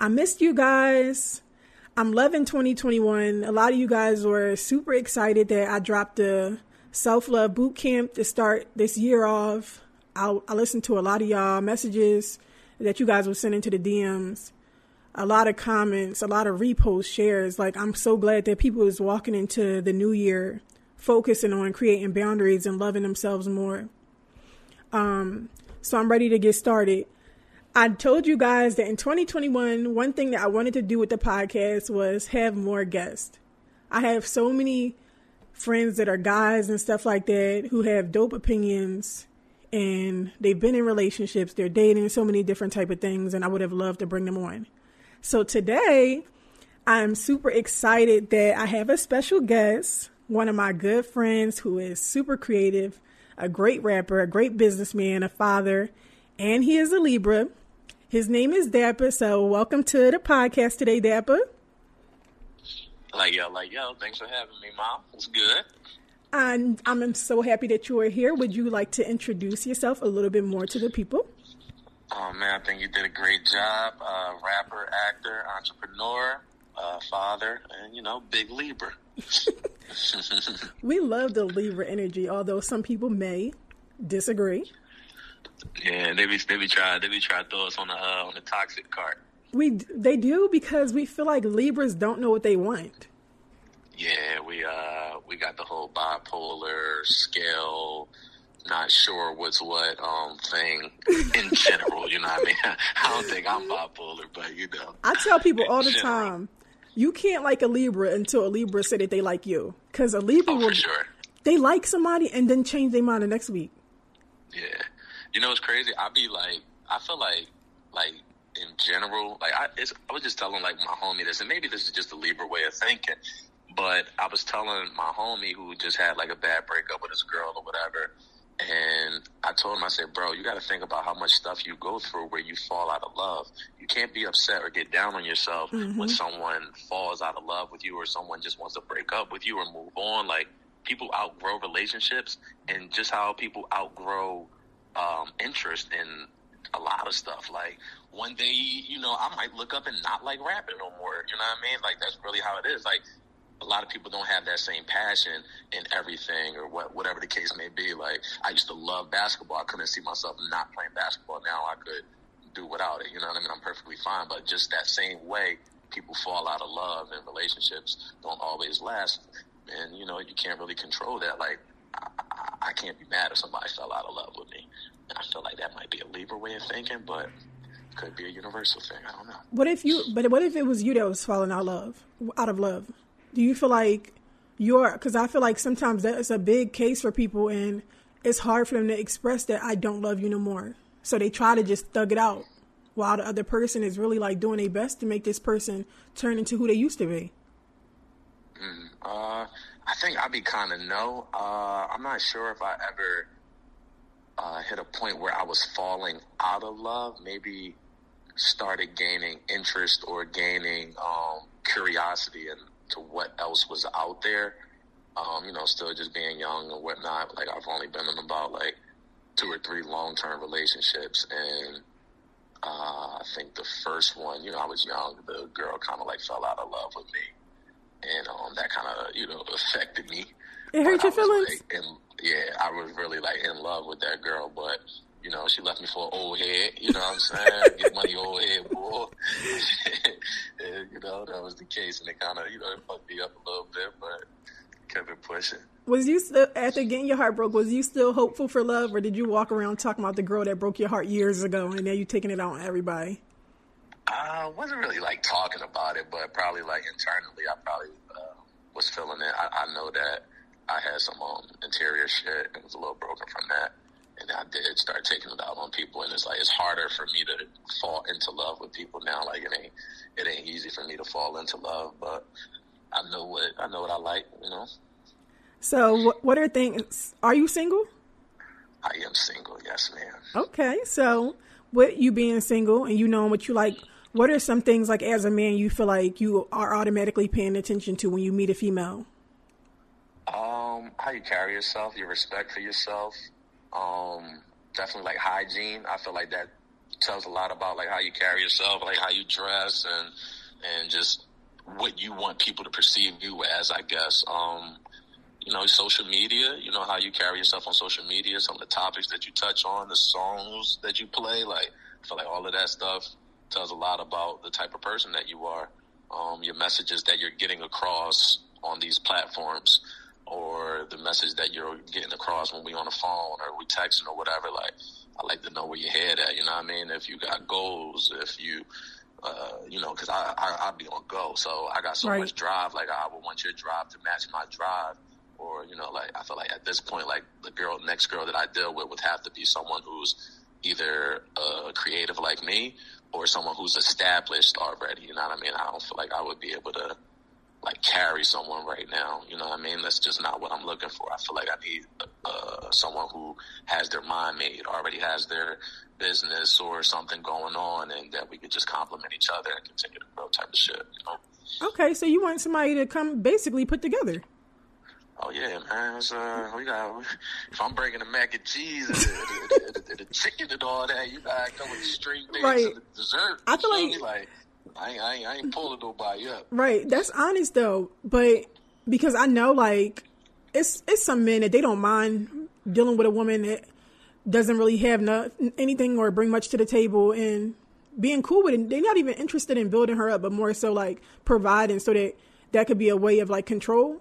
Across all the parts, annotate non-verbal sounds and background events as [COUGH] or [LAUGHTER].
I missed you guys. I'm loving 2021. A lot of you guys were super excited that I dropped the self love boot camp to start this year off. I, I listened to a lot of y'all messages that you guys were sending to the DMs. A lot of comments, a lot of reposts, shares. Like I'm so glad that people is walking into the new year focusing on creating boundaries and loving themselves more. Um, so I'm ready to get started. I told you guys that in 2021, one thing that I wanted to do with the podcast was have more guests. I have so many friends that are guys and stuff like that who have dope opinions and they've been in relationships, they're dating so many different type of things and I would have loved to bring them on. So today, I'm super excited that I have a special guest, one of my good friends who is super creative, a great rapper, a great businessman, a father, and he is a Libra. His name is Dapper. So welcome to the podcast today, Dapper. Like yo, like yo, thanks for having me, mom. It's good. And I'm so happy that you are here. Would you like to introduce yourself a little bit more to the people? Oh man, I think you did a great job. Uh, rapper, actor, entrepreneur, uh, father, and you know, big Libra. [LAUGHS] we love the Libra energy, although some people may disagree. Yeah, they be they be try they be try to throw us on the uh, on the toxic cart. We they do because we feel like Libras don't know what they want. Yeah, we uh we got the whole bipolar scale, not sure what's what um thing in [LAUGHS] general. you know what I mean? [LAUGHS] I don't think I'm bipolar, but you know. I tell people all the general. time, you can't like a Libra until a Libra say that they like you, because a Libra oh, will sure. they like somebody and then change their mind the next week. Yeah. You know, it's crazy. I be like, I feel like, like in general, like I, I was just telling like my homie this, and maybe this is just a Libra way of thinking, but I was telling my homie who just had like a bad breakup with his girl or whatever, and I told him, I said, bro, you got to think about how much stuff you go through where you fall out of love. You can't be upset or get down on yourself mm-hmm. when someone falls out of love with you or someone just wants to break up with you or move on. Like people outgrow relationships, and just how people outgrow um, interest in a lot of stuff. Like one day, you know, I might look up and not like rapping no more. You know what I mean? Like that's really how it is. Like a lot of people don't have that same passion in everything or what whatever the case may be. Like I used to love basketball. I couldn't see myself not playing basketball. Now I could do without it. You know what I mean? I'm perfectly fine. But just that same way, people fall out of love and relationships don't always last. And you know, you can't really control that. Like I, I can't be mad if somebody fell out of love with me. And I feel like that might be a Libra way of thinking, but it could be a universal thing. I don't know. What if you? But what if it was you that was falling out of love? Out of love? Do you feel like you're? Because I feel like sometimes that's a big case for people, and it's hard for them to express that I don't love you no more. So they try to just thug it out, while the other person is really like doing their best to make this person turn into who they used to be. Mm, uh, I think I'd be kind of no. Uh, I'm not sure if I ever uh, hit a point where I was falling out of love. Maybe started gaining interest or gaining um, curiosity into what else was out there. Um, you know, still just being young and whatnot. Like I've only been in about like two or three long term relationships, and uh, I think the first one, you know, I was young. The girl kind of like fell out of love with me and um, that kind of you know affected me. It hurt your feelings. Like, and, yeah, I was really like in love with that girl, but you know, she left me for an old head. You know what I'm saying? Get money, old head, boy. [LAUGHS] and, you know, that was the case, and it kind of you know it fucked me up a little bit, but kept it pushing. Was you still after getting your heart broke? Was you still hopeful for love, or did you walk around talking about the girl that broke your heart years ago, and now you taking it out on everybody? I wasn't really like talking about it, but probably like internally, I probably uh, was feeling it. I, I know that I had some um, interior shit and was a little broken from that, and I did start taking it out on people, and it's like it's harder for me to fall into love with people now. Like it ain't it ain't easy for me to fall into love, but I know what I know what I like, you know. So, what are things? Are you single? I am single, yes, ma'am. Okay, so with you being single and you knowing what you like, what are some things like as a man you feel like you are automatically paying attention to when you meet a female? Um, how you carry yourself, your respect for yourself. Um, definitely like hygiene. I feel like that tells a lot about like how you carry yourself, like how you dress, and and just what you want people to perceive you as. I guess. Um, you know, social media, you know, how you carry yourself on social media, some of the topics that you touch on, the songs that you play, like, I feel like all of that stuff tells a lot about the type of person that you are, um, your messages that you're getting across on these platforms, or the message that you're getting across when we on the phone or we texting or whatever. Like, I like to know where your head at, you know what I mean? If you got goals, if you, uh, you know, cause I, I, I be on go. So I got so Right. much drive. Like I would want your drive to match my drive or you know like i feel like at this point like the girl next girl that i deal with would have to be someone who's either uh creative like me or someone who's established already. You know what i mean? I don't feel like i would be able to like carry someone right now. You know what i mean? That's just not what i'm looking for. I feel like i need uh someone who has their mind made already has their business or something going on and that we could just complement each other and continue to grow type of shit you know? Okay, so you want somebody to come basically put together. Oh yeah, man. It's, uh, we got. If I'm bringing the mac and cheese and the, the, the, the, the chicken and all that, you gotta come with string things Right. and the dessert. I feel like- like I ain't, I ain't, I ain't pulling nobody up. Right, that's honest though. But because I know like it's it's some men that they don't mind dealing with a woman that doesn't really have no, anything or bring much to the table and being cool with it. They're not even interested in building her up, but more so like providing so that that could be a way of like control.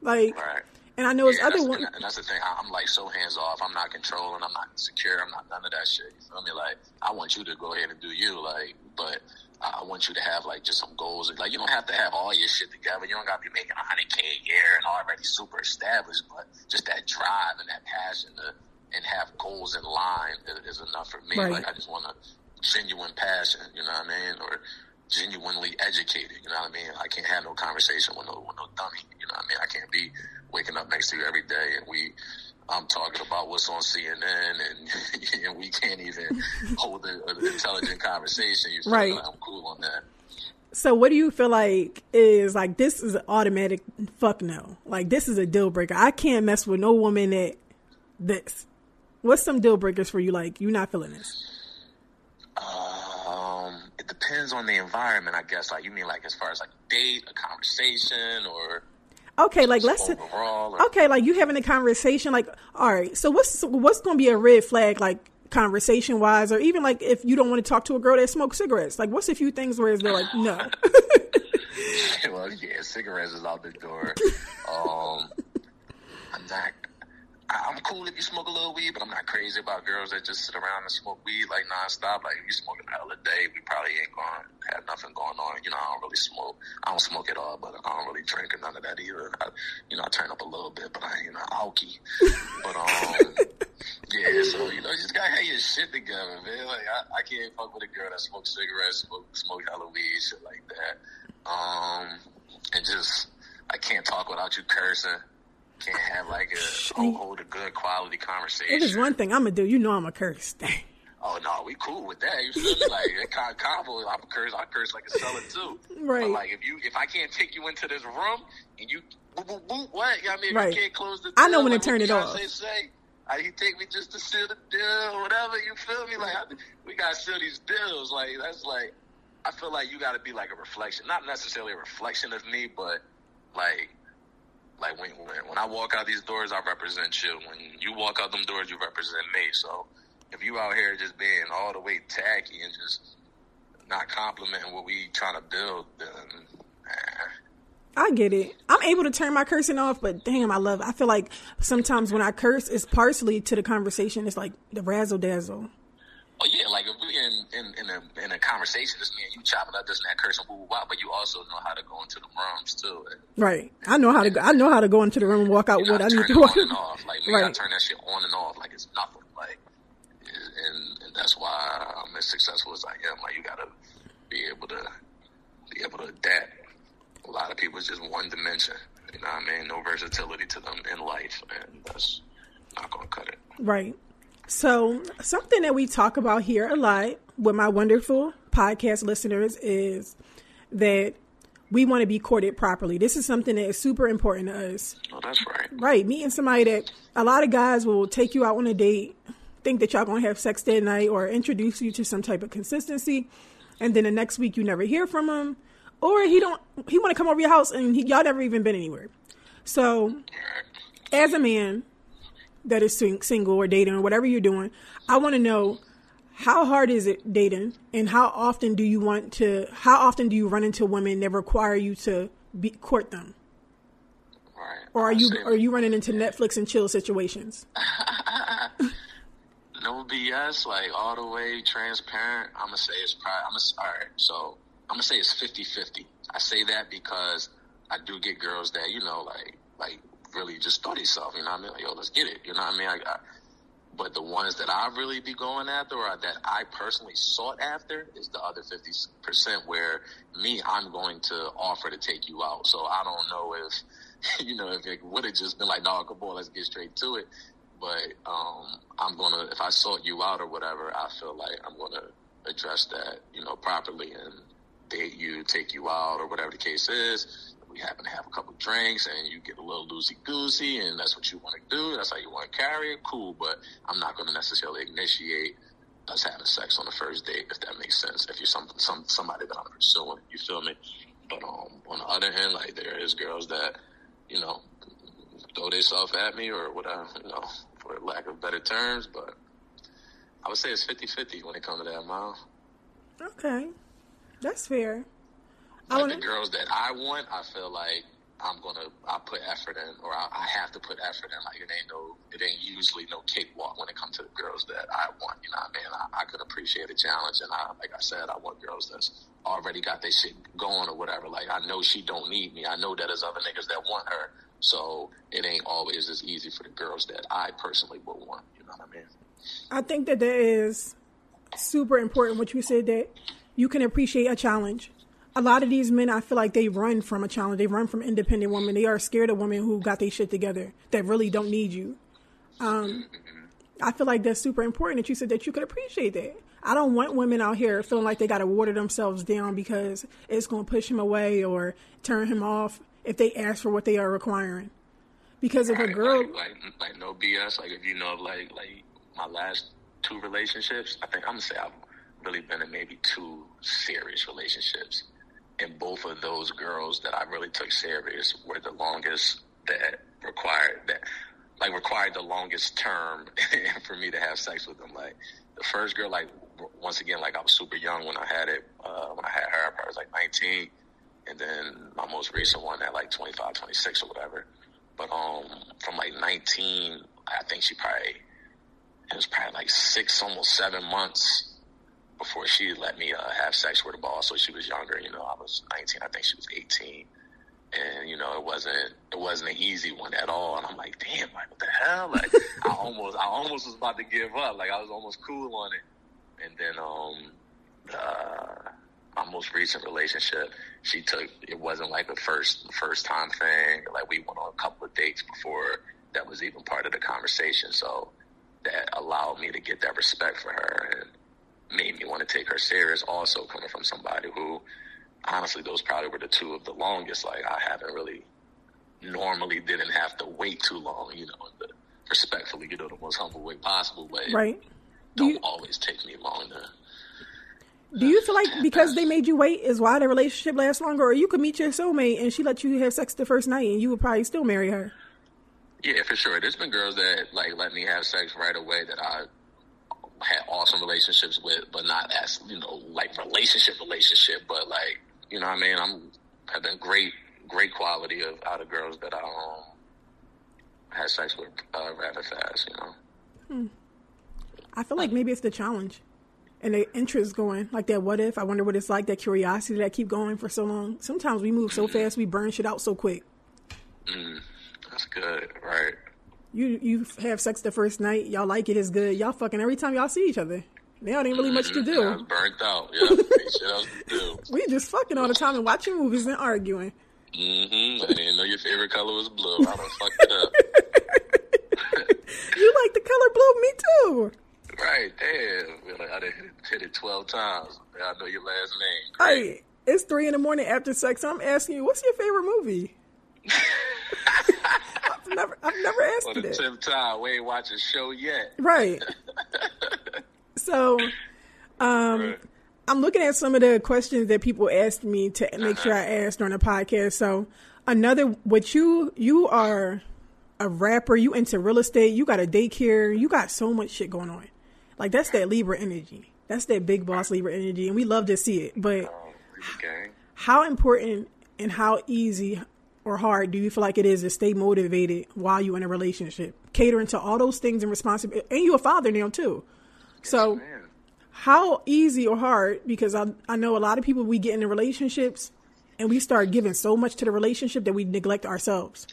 Like, Right. and I know it's other one. and, that's the thing. I, I'm like so hands off. I'm not controlling. I'm not secure. I'm not none of that shit. You feel me? Like I want you to go ahead and do you. Like, but I want you to have like just some goals. Like you don't have to have all your shit together. You don't got to be making a 100k a year and already super established. But just that drive and that passion to and have goals in line is, is enough for me. Right. Like I just want a genuine passion. You know what I mean? Or genuinely educated. You know what I mean? I can't have no conversation with no with no dummy. You know what I mean? I can't be waking up next to you every day and we I'm talking about what's on CNN and [LAUGHS] and we can't even [LAUGHS] hold a- an intelligent conversation. You Right. me? I'm cool on that. So, what do you feel like is like this is an automatic fuck no? Like this is a deal breaker. I can't mess with no woman that this. What's some deal breakers for you? Like you're not feeling this. Um, it depends on the environment, I guess. Like you mean like as far as like a date, a conversation, or Okay, like let's overall. Or, okay, like you having a conversation. Like, all right, so what's what's going to be a red flag, like conversation wise, or even like if you don't want to talk to a girl that smokes cigarettes? Like, what's a few things where they're like, no, [LAUGHS] well, yeah, cigarettes is out the door. [LAUGHS] um, I'm not. I- I'm cool if you smoke a little weed, but I'm not crazy about girls that just sit around and smoke weed like nonstop. Like if you smoke a hell of a day, we probably ain't going to have nothing going on. You know, I don't really smoke. I don't smoke at all, but I don't really drink or none of that either. I, you know, I turn up a little bit, but I ain't know alky. But um, [LAUGHS] yeah. So you know, you just gotta have your shit together, man. Like I, I can't fuck with a girl that smokes cigarettes, smoke smoke hella weed, shit like that. Um, and just I can't talk without you cursing. Can't have like a hold, hold a good quality conversation. if it's one thing I'm gonna do, you know I'm a curse. [LAUGHS] Dang. Oh no, we cool with that. You feel me? [LAUGHS] Like that kind of combo. I'm a curse. I curse like a seller too. Right. But like if you, if I can't take you into this room and you, boop, boop, boop, what? You know what I mean? If Right. you can't close the. I know when to turn it off. Say, uh, he take me just to seal the deal, whatever. You feel me? Like I, we gotta seal these deals. Like that's like, I feel like you gotta be like a reflection, not necessarily a reflection of me, but like. Like when, when when I walk out these doors, I represent you. When you walk out them doors, you represent me. So if you out here just being all the way tacky and just not complimenting what we trying to build, then I get it. I'm able to turn my cursing off, but damn, I love. I feel like sometimes when I curse, it's partially to the conversation. It's like the razzle dazzle. Oh yeah, like if we in in in a in a conversation, it's me and you chopping up this and that, cursing, woo woo wah, but you also know how to go into the rooms too. Right. I know how to. Go, I know how to go into the room and walk out you know, with what I to need to walk. on and off. Like we Right. gotta turn that shit on and off like it's nothing. Like and, and that's why I'm as successful as I am. Like you gotta be able to be able to adapt. A lot of people is just one dimension. You know what I mean? No versatility to them in life, and that's not gonna cut it. Right. So something that we talk about here a lot with my wonderful podcast listeners is that we want to be courted properly. This is something that is super important to us. Oh, that's right. Right. Meeting somebody that a lot of guys will take you out on a date, think that y'all gonna have sex that night, or introduce you to some type of consistency, and then the next week you never hear from him, or he don't he want to come over your house and he, y'all never even been anywhere. So, as a man that is single or dating or whatever you're doing, I want to know how hard is it dating and how often do you want to how often do you run into women that require you to be, court them Right. or are I you are you running into netflix and chill situations [LAUGHS] no BS, like all the way transparent. I'm gonna say it's probably. I'm gonna all right. So I'm gonna say it's 50-50. I say that because I do get girls that you know, like like really just thought themselves. You know what I mean? Like yo, let's get it. You know what I mean? I, I, but the ones that I really be going after, or that I personally sought after, is the other fifty percent. Where me, I'm going to offer to take you out. So I don't know if [LAUGHS] you know if it would have just been like, no, come on, let's get straight to it. But um, I'm gonna, if I sought you out or whatever, I feel like I'm gonna address that, you know, properly and date you, take you out, or whatever the case is. We happen to have a couple drinks and you get a little loosey goosey, and that's what you want to do. That's how you want to carry it. Cool, but I'm not gonna necessarily initiate us having sex on the first date, if that makes sense. If you're some, some somebody that I'm pursuing, you feel me? But um, on the other hand, like there is girls that, you know, throw themselves at me or whatever, you know, for lack of better terms. But I would say it's 50-50 when it comes to that, mile. okay that's fair Like want the girls that I want, I feel like I'm gonna I put effort in, or I, I have to put effort in. Like it ain't no, it ain't usually no cakewalk when it comes to the girls that I want. You know what I mean? I, I could appreciate a challenge, and I, like I said, I want girls that's already got their shit going or whatever. Like I know she don't need me. I know that there's other niggas that want her, so it ain't always as easy for the girls that I personally would want. You know what I mean? I think that that is super important what you said that you can appreciate a challenge. A lot of these men, I feel like they run from a challenge. They run from independent women. They are scared of women who got their shit together that really don't need you. Um, I feel like that's super important that you said that you could appreciate that. I don't want women out here feeling like they got to water themselves down because it's going to push him away or turn him off if they ask for what they are requiring. Because if a girl, like, like like no BS. Like if you know like like my last two relationships, I think I'm gonna say I've really been in maybe two serious relationships, and both of those girls that I really took serious were the longest that required that like required the longest term [LAUGHS] for me to have sex with them. Like the first girl, like once again, like I was super young when I had it. Uh, when I had her, I probably was like 19, and then my most recent one at like 25, 26 or whatever. But um, from like 19, I think she probably it was probably like six, almost seven months before she let me uh, have sex with a ball. So she was younger. You know, I was 19. I think she was 18. And you know, it wasn't it wasn't an easy one at all. And I'm like, damn, like what the hell? Like I almost I almost was about to give up. Like I was almost cool on it. And then um, uh, my most recent relationship, she took it wasn't like a first first time thing. Like we went on a couple of dates before that was even part of the conversation. So that allowed me to get that respect for her and made me want to take her serious. Also coming from somebody who, honestly, those probably were the two of the longest. Like I haven't really normally didn't have to wait too long. You know, the, respectfully, you know, the most humble way possible. But right? Do don't you, always take me long to. Do you feel like because they made you wait is why the relationship lasts longer, or you could meet your soulmate and she let you have sex the first night and you would probably still marry her? Yeah, for sure. There's been girls that like let me have sex right away that I had awesome relationships with, but not as you know like relationship relationship, but like you know what I mean. I'm have been great great quality of out of girls that I um had sex with uh, rather fast. You know. Hmm. I feel like maybe it's the challenge and the interest going like that. What if? I wonder what it's like. That curiosity that keep going for so long. Sometimes we move so fast, we burn shit out so quick. Mm, that's good, right? You you have sex the first night, y'all like it, it is good. Y'all fucking every time y'all see each other. Now it ain't really much to do. Was burnt out. Yeah, ain't shit else to do. [LAUGHS] We just fucking all the time and watching movies and arguing. Mm-hmm. I didn't know your favorite color was blue. I done fucked it up. [LAUGHS] You like the color blue, me too. Right, damn. Like, I done hit it, hit it 12 times. I know your last name. Great. Hey, it's three in the morning after sex. I'm asking you, what's your favorite movie? [LAUGHS] I've never, I've never asked For you the that. tenth time, we ain't watched a show yet. Right. [LAUGHS] So, um, Right. I'm looking at some of the questions that people asked me to make sure I asked during the podcast. So, another, what you, you are a rapper, you into real estate, you got a daycare, you got so much shit going on. Like, that's that Libra energy. That's that big boss Libra energy, and we love to see it. But Um, how important and how easy or hard do you feel like it is to stay motivated while you're in a relationship, catering to all those things and responsibility? And you're a father now too. So, Man. how easy or hard? Because I I know a lot of people we get into relationships and we start giving so much to the relationship that we neglect ourselves.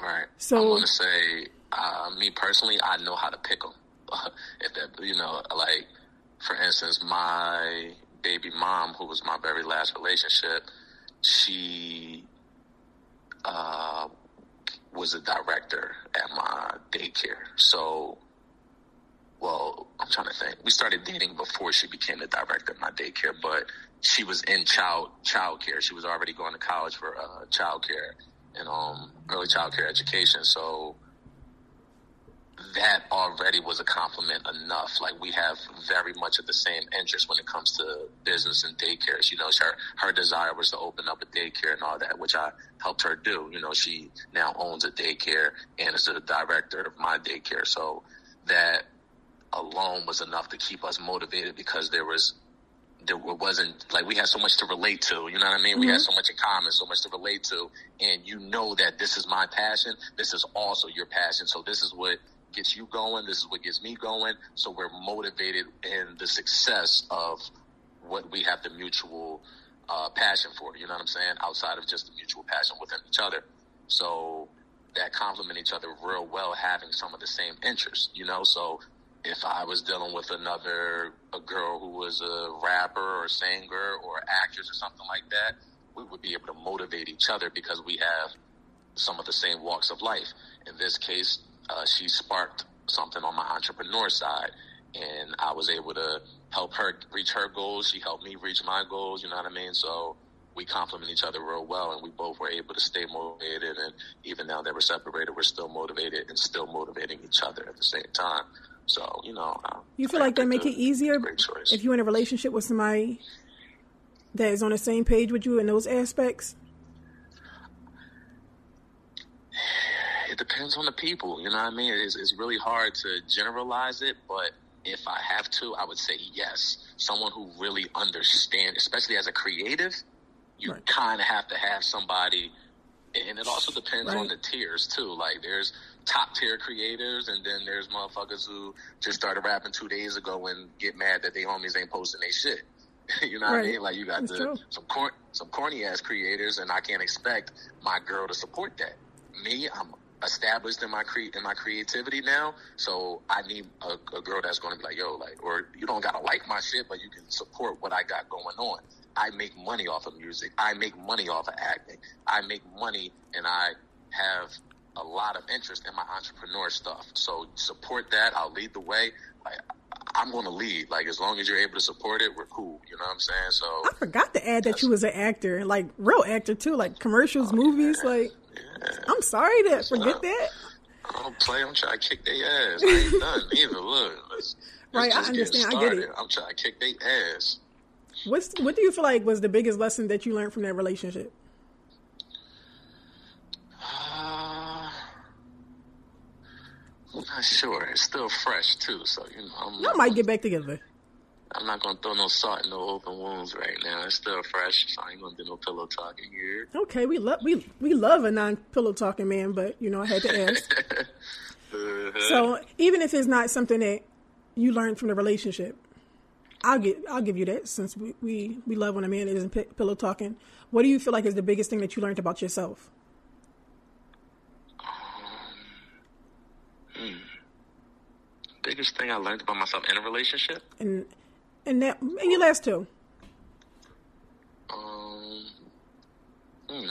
Right. So- I want to say, uh, me personally, I know how to pick them. [LAUGHS] if that, you know, like for instance, my baby mom, who was my very last relationship, she uh, was a director at my daycare. So, well, I'm trying to think. We started dating before she became the director of my daycare, but she was in child child care. She was already going to college for uh, child care and um, early child care education. So that already was a compliment enough. Like we have very much of the same interest when it comes to business and daycares. You know, her her desire was to open up a daycare and all that, which I helped her do. You know, she now owns a daycare and is the director of my daycare. So that alone was enough to keep us motivated because there was there wasn't like we had so much to relate to. You know what I mean? We had mm-hmm. so much in common, so much to relate to, and you know that this is my passion. This is also your passion. So this is what gets you going. This is what gets me going. So we're motivated in the success of what we have the mutual uh, passion for. You know what I'm saying? Outside of just the mutual passion within each other. So that complement each other real well, having some of the same interests. You know, so if I was dealing with another a girl who was a rapper or singer or actress or something like that, we would be able to motivate each other because we have some of the same walks of life. In this case, uh, she sparked something on my entrepreneur side, and I was able to help her reach her goals. She helped me reach my goals. You know what I mean? So we complement each other real well, and we both were able to stay motivated. And even now that we're separated, we're still motivated and still motivating each other at the same time. So you know, uh, You feel I like that make it easier if you're in a relationship with somebody that is on the same page with you in those aspects? it depends on the people. You know what I mean? It's, it's really hard to generalize it, but if I have to, I would say yes. Someone who really understands, especially as a creative, you Right. kind of have to have somebody, and it also depends on the tiers too. Like there's top tier creators, and then there's motherfuckers who just started rapping two days ago and get mad that they homies ain't posting their shit. [LAUGHS] you know what I mean? Like you got the, some some corny ass creators, and I can't expect my girl to support that. Me, I'm established in my cre- in my creativity now, so I need a, a girl that's going to be like, yo, like, or you don't gotta like my shit, but you can support what I got going on. I make money off of music. I make money off of acting. I make money, and I have a lot of interest in my entrepreneur stuff. So support that. I'll lead the way. Like I'm going to lead. Like as long as you're able to support it, we're cool. You know what I'm saying? So I forgot to add that you was an actor, like real actor too, like commercials, oh, movies. Like, I'm sorry to forget that. I don't play. I'm trying to kick their ass. I ain't done either. Look, let's, let's Right, I understand. I get it. I'm trying to kick their ass. What's what do you feel like was the biggest lesson that you learned from that relationship? Uh, I'm not sure. It's still fresh too, so you know. I'm Y'all might get back together. I'm not gonna throw no salt in no open wounds right now. It's still fresh, so I ain't gonna do no pillow talking here. Okay, we love we we love a non pillow talking man, but you know I had to ask. [LAUGHS] Uh-huh. so even if it's not something that you learned from the relationship, I'll get I'll give you that since we we, we love when a man isn't pi- pillow talking. What do you feel like is the biggest thing that you learned about yourself? biggest thing I learned about myself in a relationship. And and that and your last two. Um, hmm.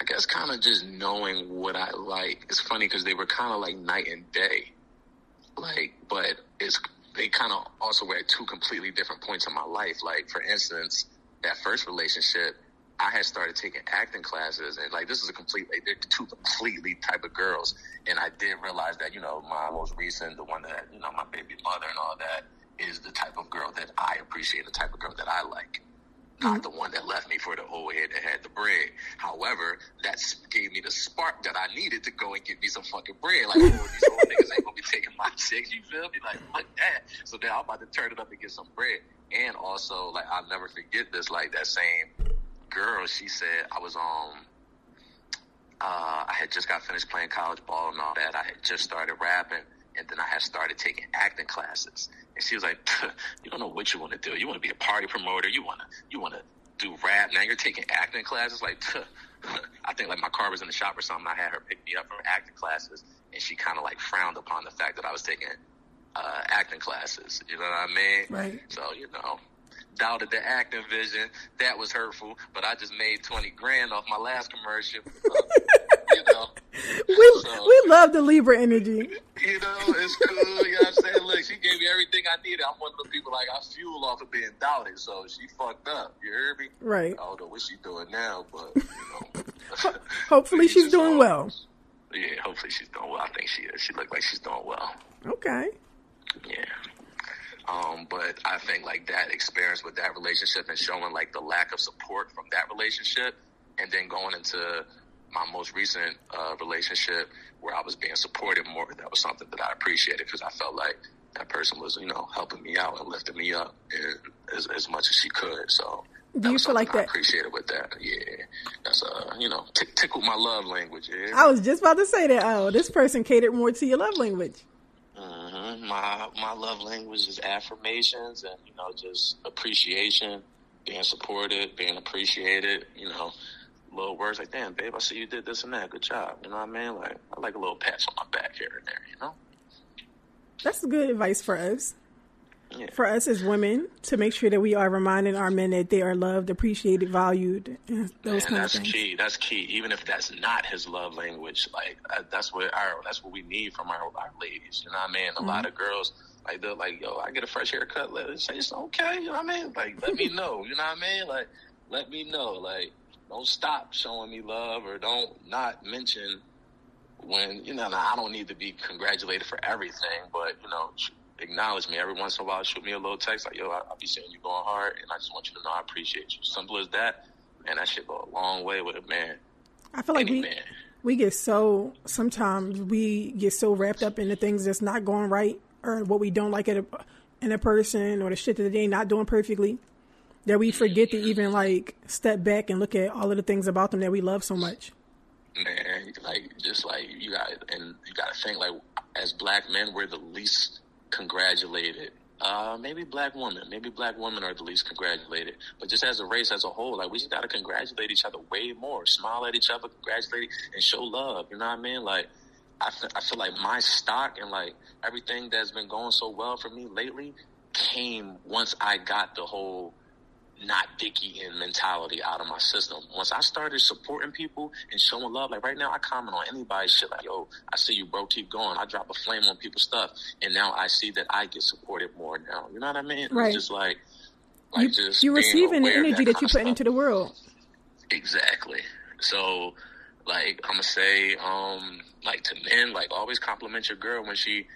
I guess kind of just knowing what I like. It's funny because they were kind of like night and day. Like, but it's they kind of also were at two completely different points in my life. Like, for instance, that first relationship, I had started taking acting classes, and like this is a complete, like, they're two completely type of girls. And I did realize that, you know, my most recent, the one that, you know, my baby mother and all that, is the type of girl that I appreciate, the type of girl that I like. Not the one that left me for the old head that had the bread. However, that gave me the spark that I needed to go and get me some fucking bread. Like, oh, these old [LAUGHS] niggas ain't gonna be taking my [LAUGHS] chicks. You feel me? Like, fuck that. So then I'm about to turn it up and get some bread. And also, like, I'll never forget this. Like that same girl, she said I was um, uh, I had just got finished playing college ball and all that. I had just started rapping, and then I had started taking acting classes. And she was like, [LAUGHS] "You don't know what you want to do. You want to be a party promoter. You want to you want to do rap. Now you're taking acting classes. Like, [LAUGHS] I think like my car was in the shop or something. I had her pick me up from acting classes, and she kind of like frowned upon the fact that I was taking uh, acting classes. You know what I mean? Right. So you know, doubted the acting vision. That was hurtful. But I just made twenty grand off my last commercial. [LAUGHS] You know. [LAUGHS] We So- we love the Libra energy. [LAUGHS] You know, it's cool. You know what I'm saying? Look, she gave me everything I needed. I'm one of the people like I fuel off of being doubted, so she fucked up. You hear me? Right. I don't know what she's doing now, but you [LAUGHS] know. Hopefully she's doing well. Yeah, hopefully she's doing well. I think she is. She looked like she's doing well. Okay. Yeah. Um, but I think like that experience with that relationship and showing like the lack of support from that relationship and then going into my most recent uh, relationship where I was being supported more, that was something that I appreciated because I felt like that person was, you know, helping me out and lifting me up as, as much as she could. So Do you was feel like I that- appreciated with that. Yeah. That's, uh, you know, tick tickled my love language. Yeah. I was just about to say that. Oh, this person catered more to your love language. hmm My my love language is affirmations and you know just appreciation, being supported, being appreciated. You know, little words like "Damn, babe, I see you did this and that. Good job." You know what I mean? Like I like a little pats on my back here and there. You know? That's good advice for us. Yeah. For us as women, to make sure that we are reminding our men that they are loved, appreciated, valued, and those and kind of that's things. key. That's key. Even if that's not his love language, like uh, that's what our that's what we need from our our ladies. You know what I mean? A Mm-hmm. lot of girls like they're like, "Yo, I get a fresh haircut." Let say it's okay. You know what I mean? Like, let me [LAUGHS] know. You know what I mean? Like, let me know. Like, don't stop showing me love or don't not mention when you know. Now, I don't need to be congratulated for everything, but you know. Acknowledge me every once in a while. Shoot me a little text like, "Yo, I- I'll be seeing you going hard, and I just want you to know I appreciate you." Simple as that. Man, that shit go a long way with a man. I feel like Any we man. we get so sometimes we get so wrapped up in the things that's not going right or what we don't like in a in a person or the shit that they not doing perfectly that we forget to even like step back and look at all of the things about them that we love so much. man, like just like you got and you got to think like as black men, we're the least congratulated. Uh, maybe black women, maybe black women are the least congratulated. But just as a race as a whole, like we just got to congratulate each other way more. Smile at each other, congratulate, and show love. You know what I mean? Like I feel, I feel like my stock and like everything that's been going so well for me lately came once I got the whole not dicky in mentality out of my system. Once I started supporting people and showing love, like right now, I comment on anybody's shit like, "Yo, I see you, bro. Keep going." I drop a flame on people's stuff, and now I see that I get supported more now. You know what I mean? Right. It's just like, like You, just you're receiving the energy that, you put into the world. Exactly. So, like, I'm gonna say, um, like to men, like always compliment your girl when she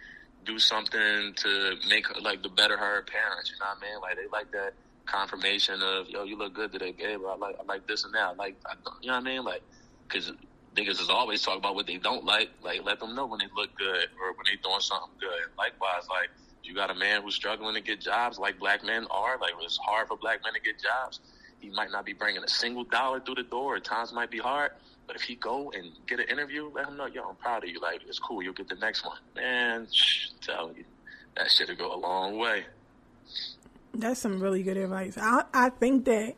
do something to make her like to better her parents. You know what I mean? Like they like that confirmation of, yo, you look good today, babe. I like, I like this and that. I like, I, you know what I mean? Like, because niggas is always talk about what they don't like. Like, let them know when they look good or when they doing something good. Likewise, like. You got a man who's struggling to get jobs, like black men are. Like it's hard for black men to get jobs he might not be bringing a single dollar through the door. Times might be hard, but if he go and get an interview, let him know, yo, I'm proud of you. Like it's cool. You'll get the next one. Man, shh, tell you that shit'll go a long way. That's some really good advice. I I think that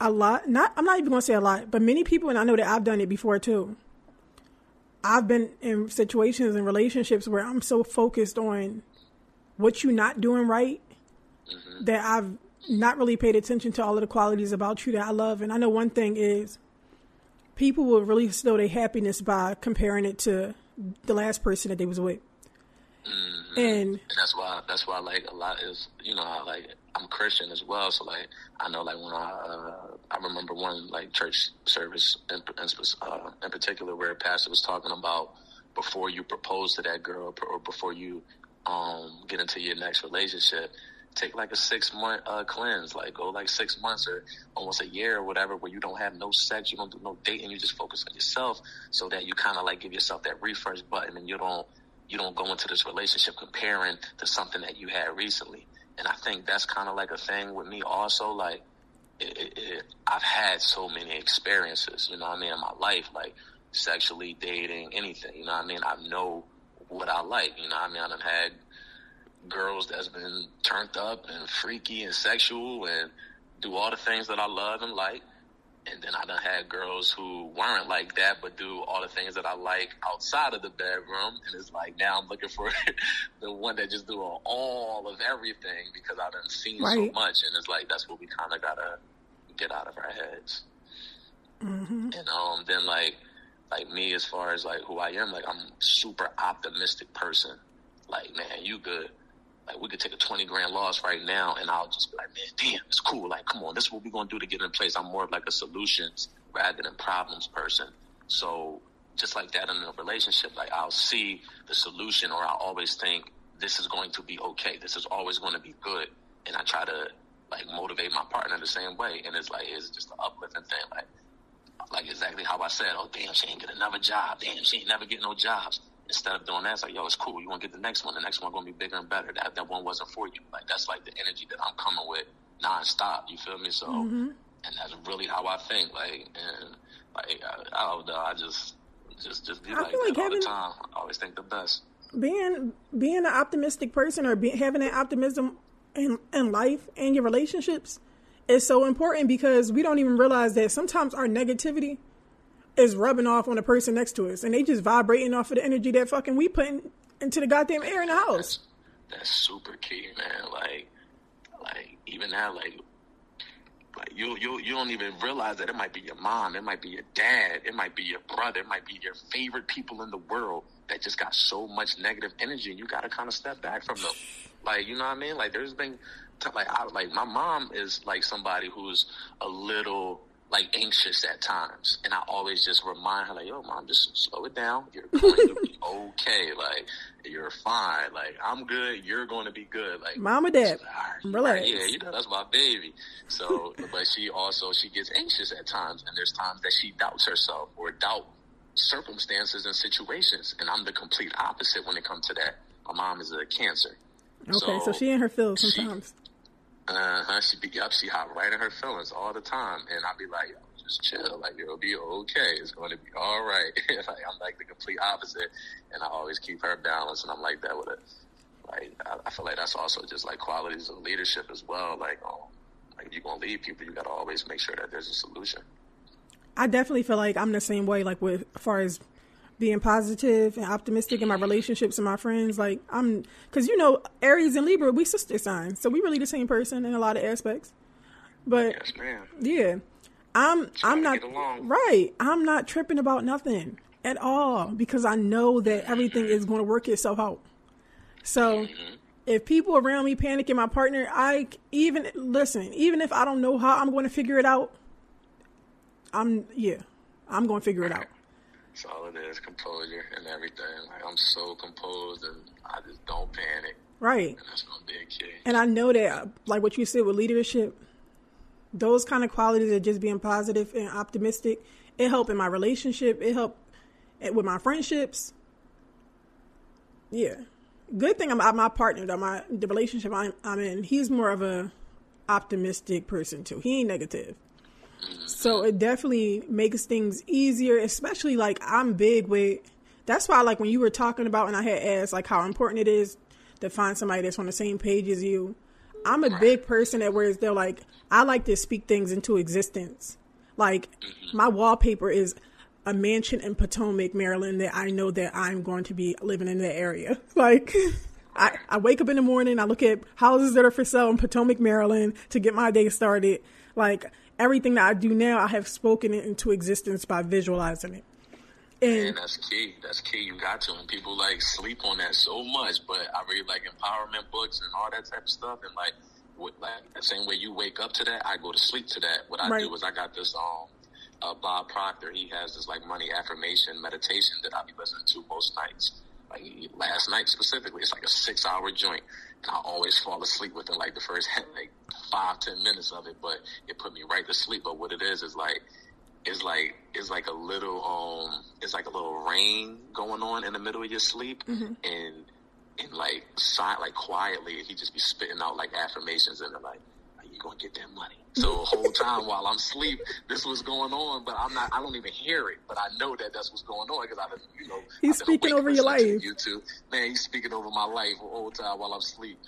a lot not I'm not even gonna say a lot, but many people and I know that I've done it before too. I've been in situations and relationships where I'm so focused on what you're not doing right mm-hmm. that I've not really paid attention to all of the qualities about you that I love. And I know one thing is people will really show their happiness by comparing it to the last person that they was with. Mm-hmm. And, and, that's why that's why I like a lot is you know I, like I'm Christian as well, so like I know like when I uh, I remember one like church service in, uh, in particular where a pastor was talking about before you propose to that girl or before you um, get into your next relationship, take like a six month uh, cleanse, like go like six months or almost a year or whatever, where you don't have no sex, you don't do no dating, you just focus on yourself, so that you kind of like give yourself that refresh button, and you don't you don't go into this relationship comparing to something that you had recently. And I think that's kind of like a thing with me also, like. It, it, it, I've had so many experiences, you know what I mean, in my life, like sexually dating, anything, you know what I mean? I know what I like, you know what I mean? I've had girls that's been turned up and freaky and sexual and do all the things that I love and like. And then I done had girls who weren't like that, but do all the things that I like outside of the bedroom. And it's like now I'm looking for [LAUGHS] the one that just do all of everything because I've done seen right. so much. And it's like that's what we kind of gotta get out of our heads. Mm-hmm. And um, then like like me as far as like who I am, like I'm super optimistic person. Like man, you good like we could take a twenty grand loss right now, and I'll just be like, man, damn, it's cool. Like, come on, this is what we're gonna do to get in place. I'm more of like a solutions rather than problems person. So just like that in a relationship, like I'll see the solution, or I always think this is going to be okay. This is always going to be good, and I try to like motivate my partner the same way. And it's like it's just an uplifting thing, like like exactly how I said. Oh damn, she ain't get another job. Damn, she ain't never get no jobs instead of doing that, it's like, yo, it's cool. You want to get the next one. The next one going to be bigger and better. That that one wasn't for you. Like that's like the energy that I'm coming with nonstop. You feel me? So, mm-hmm. and that's really how I think. Like, and like I, I don't know. I just just just be I like that like all having, the time. I always think the best. Being being an optimistic person or be, having that optimism in in life and your relationships is so important because we don't even realize that sometimes our negativity is rubbing off on the person next to us, and they just vibrating off of the energy that fucking we putting into the goddamn air in the house. That's, that's super key, man. Like, like even that, like, like you you you don't even realize that it might be your mom, it might be your dad, it might be your brother, it might be your favorite people in the world that just got so much negative energy, and you got to kind of step back from them. Like, you know what I mean? Like, there's been like I, like my mom is like somebody who's a little like anxious at times, and I always just remind her like, "Yo, mom, just slow it down. You're going to be [LAUGHS] okay. Like you're fine. Like I'm good. You're going to be good. Like mom mama, dad, like, relax. Yeah, you know that's my baby. So, [LAUGHS] but she also she gets anxious at times, and there's times that she doubts herself or doubt circumstances and situations, and I'm the complete opposite when it comes to that. My mom is a cancer. Okay, so, so she in her feels sometimes. She, uh huh. She be up. She hop right in her feelings all the time, and I be like, just chill. Like it'll be okay. It's going to be all right. [LAUGHS] like I'm like the complete opposite, and I always keep her balanced, and I'm like that with it. Like I, I feel like that's also just like qualities of leadership as well. Like, um, like if you're gonna lead people, you got to always make sure that there's a solution. I definitely feel like I'm the same way. Like with as far as being positive and optimistic in my relationships and my friends. Like I'm, because you know, Aries and Libra, we sister signs, so we really the same person in a lot of aspects. But yes, yeah, I'm I'm not right. I'm not tripping about nothing at all because I know that everything is going to work itself out. So. Mm-hmm. If people around me panicking, my partner, I even listen. Even if I don't know how I'm going to figure it out, I'm yeah, I'm going to figure it out. That's all it is, composure and everything. Like I'm so composed and I just don't panic. Right. And that's my big key. And I know that, like what you said with leadership, those kind of qualities of just being positive and optimistic, it helped in my relationship. It helped with my friendships. Yeah. Good thing about my partner, though, my the relationship I'm, I'm in, he's more of a optimistic person too. He ain't negative. So it definitely makes things easier, especially like I'm big with. That's why, like when you were talking about, and I had asked like how important it is to find somebody that's on the same page as you. I'm a big person that whereas they're like I like to speak things into existence. Like mm-hmm. my wallpaper is a mansion in Potomac, Maryland that I know that I'm going to be living in the area. [LAUGHS] Like I, I wake up in the morning, I look at houses that are for sale in Potomac, Maryland to get my day started. Like everything that I do now, I have spoken it into existence by visualizing it. And, and that's key. That's key. You got to. And people like sleep on that so much. But I read like empowerment books and all that type of stuff. And like, like the same way you wake up to that, I go to sleep to that. What I right. do is I got this um uh, Bob Proctor. He has this like money affirmation meditation that I be listening to most nights. Like last night specifically, it's like a six hour joint, and I always fall asleep within like the first [LAUGHS] like five ten minutes of it. But it put me right to sleep. But what it is is like it's like it's like a little um it's like a little rain going on in the middle of your sleep mm-hmm. and and like silent like quietly he just be spitting out like affirmations and like you gonna get that money so whole time while i'm asleep this was going on but i'm not i don't even hear it but i know that that's what's going on because i have been, you know he's speaking over your life youtube man he's speaking over my life the whole time while i'm asleep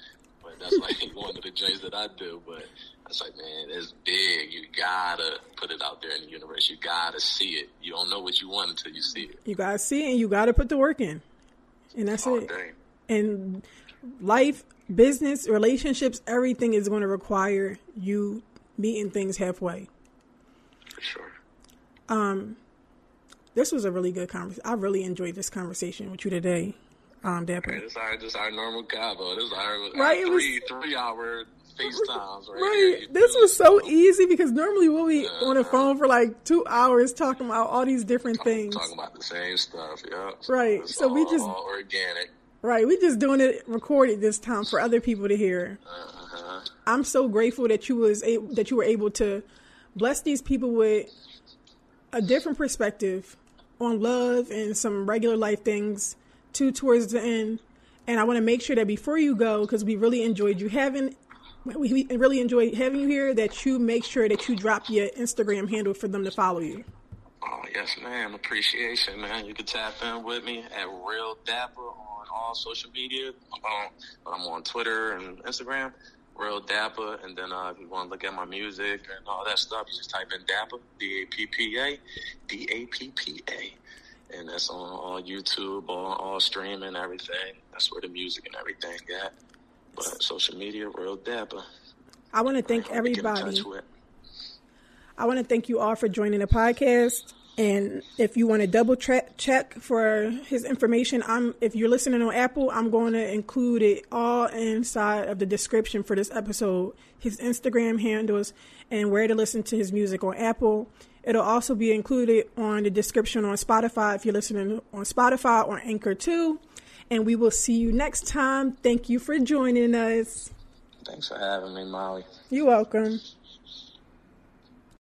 but that's like [LAUGHS] one of the joys that i do but it's like, man, it's big. You gotta put it out there in the universe. You gotta see it. You don't know what you want until you see it. You gotta see it, and you gotta put the work in, and that's All it. Day. And life, business, relationships, everything is going to require you meeting things halfway. Sure. Um, this was a really good conversation. I really enjoyed this conversation with you today, um, Dapper. This is our, this our normal combo. This is our, right, our three, was, three hour FaceTimes, right? Right. This was so easy because normally we'll be on the phone for like two hours talking about all these different things. Talking about the same stuff, yeah. Right. So all, we just organic. Right. we're just doing it recorded this time for other people to hear. Uh-huh. I'm so grateful that you was able, that you were able to bless these people with a different perspective on love and some regular life things too towards the end. And I want to make sure that before you go, because we really enjoyed you having we really enjoy having you here. That you make sure that you drop your Instagram handle for them to follow you. Oh yes, ma'am. Appreciation, man. You can tap in with me at Real Dapper on all social media. Um, I'm on Twitter and Instagram, Real Dapper. And then uh, if you want to look at my music and all that stuff, you just type in Dappa, D A P P A, D A P P A. And that's on all YouTube, all, all streaming, everything. That's where the music and everything at. But social media, real dapper. I want to thank everybody. I want to thank you all for joining the podcast. And if you want to double tra- check for his information, I'm if you're listening on Apple, I'm going to include it all inside of the description for this episode. His Instagram handles and where to listen to his music on Apple. It'll also be included on the description on Spotify if you're listening on Spotify or Anchor too and we will see you next time. Thank you for joining us. Thanks for having me, Molly. You're welcome.